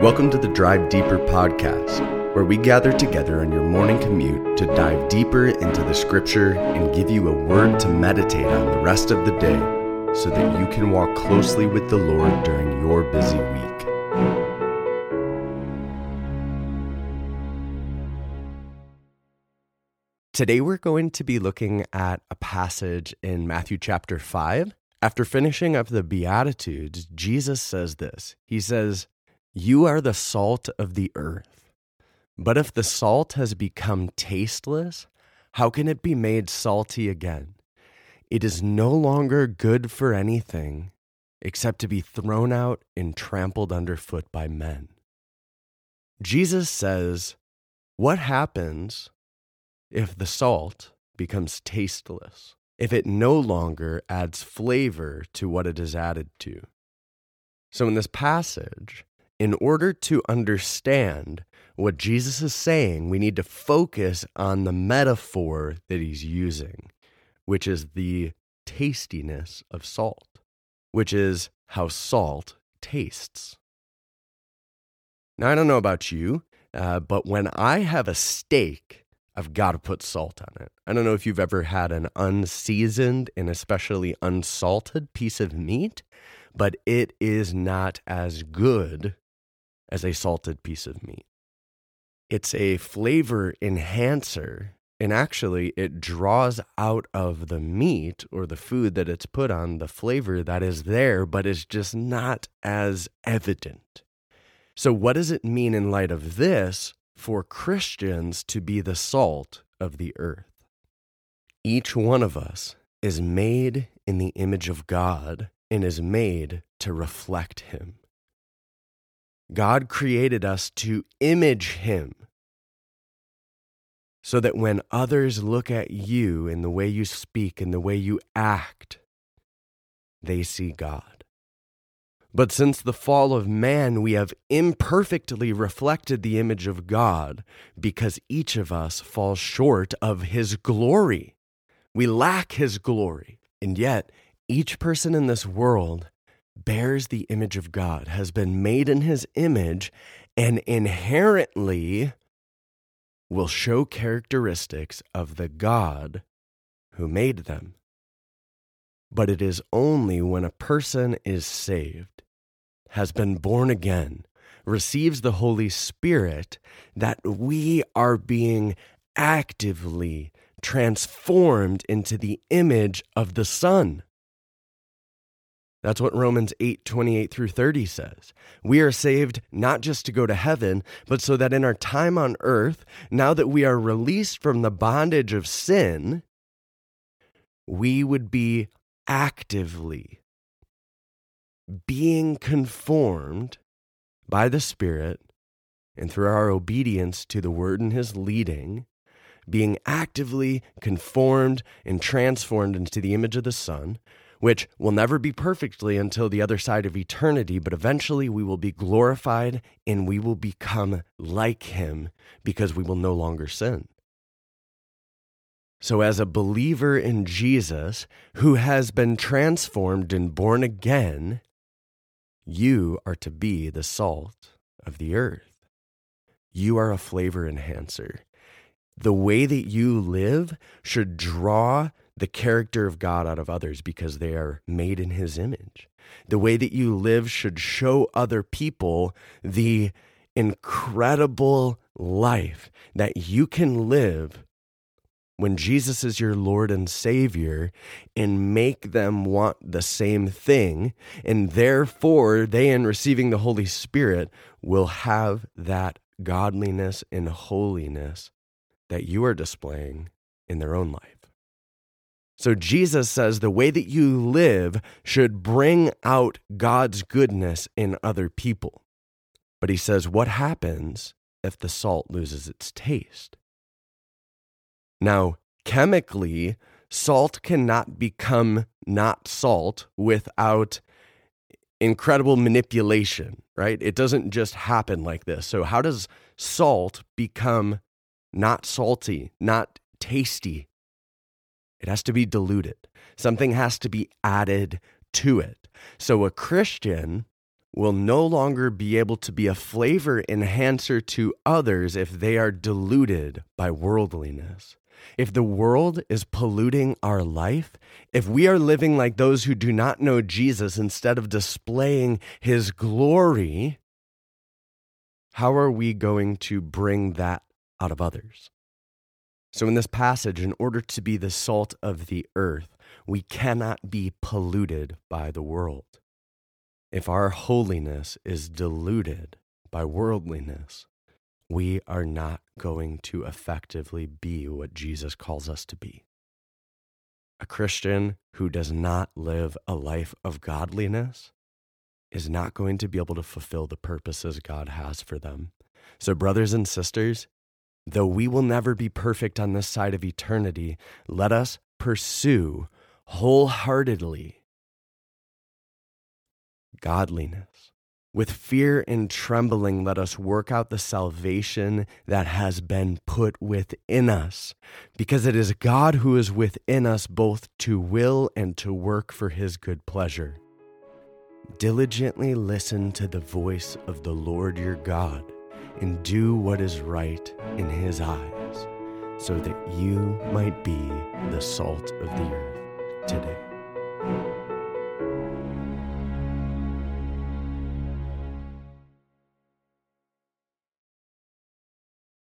Welcome to the Drive Deeper podcast, where we gather together on your morning commute to dive deeper into the scripture and give you a word to meditate on the rest of the day so that you can walk closely with the Lord during your busy week. Today, we're going to be looking at a passage in Matthew chapter 5. After finishing up the Beatitudes, Jesus says this He says, you are the salt of the earth. But if the salt has become tasteless, how can it be made salty again? It is no longer good for anything except to be thrown out and trampled underfoot by men. Jesus says, What happens if the salt becomes tasteless? If it no longer adds flavor to what it is added to? So, in this passage, in order to understand what Jesus is saying, we need to focus on the metaphor that he's using, which is the tastiness of salt, which is how salt tastes. Now, I don't know about you, uh, but when I have a steak, I've got to put salt on it. I don't know if you've ever had an unseasoned and especially unsalted piece of meat, but it is not as good as a salted piece of meat. It's a flavor enhancer, and actually, it draws out of the meat or the food that it's put on the flavor that is there, but is just not as evident. So, what does it mean in light of this for Christians to be the salt of the earth? Each one of us is made in the image of God and is made to reflect Him. God created us to image Him so that when others look at you in the way you speak and the way you act, they see God. But since the fall of man, we have imperfectly reflected the image of God because each of us falls short of His glory. We lack His glory. And yet, each person in this world bears the image of God, has been made in his image, and inherently will show characteristics of the God who made them. But it is only when a person is saved, has been born again, receives the Holy Spirit, that we are being actively transformed into the image of the Son. That's what Romans 8, 28 through 30 says. We are saved not just to go to heaven, but so that in our time on earth, now that we are released from the bondage of sin, we would be actively being conformed by the Spirit and through our obedience to the Word and His leading, being actively conformed and transformed into the image of the Son which will never be perfectly until the other side of eternity, but eventually we will be glorified and we will become like him because we will no longer sin. So, as a believer in Jesus who has been transformed and born again, you are to be the salt of the earth. You are a flavor enhancer. The way that you live should draw the character of God out of others because they are made in his image. The way that you live should show other people the incredible life that you can live when Jesus is your Lord and Savior and make them want the same thing. And therefore, they, in receiving the Holy Spirit, will have that godliness and holiness that you are displaying in their own life. So Jesus says the way that you live should bring out God's goodness in other people. But he says, what happens if the salt loses its taste? Now, chemically, salt cannot become not salt without incredible manipulation, right? It doesn't just happen like this. So, how does salt become not salty, not tasty, it has to be diluted. Something has to be added to it. So a Christian will no longer be able to be a flavor enhancer to others if they are diluted by worldliness. If the world is polluting our life, if we are living like those who do not know Jesus instead of displaying his glory, how are we going to bring that out of others? So, in this passage, in order to be the salt of the earth, we cannot be polluted by the world. If our holiness is diluted by worldliness, we are not going to effectively be what Jesus calls us to be. A Christian who does not live a life of godliness is not going to be able to fulfill the purposes God has for them. So, brothers and sisters, though we will never be perfect on this side of eternity, let us pursue wholeheartedly godliness with fear and trembling, let us work out the salvation that has been put within us, because it is God who is within us both to will and to work for his good pleasure. Diligently listen to the voice of the Lord your God and do what is right in his eyes, so that you might be the salt of the earth today.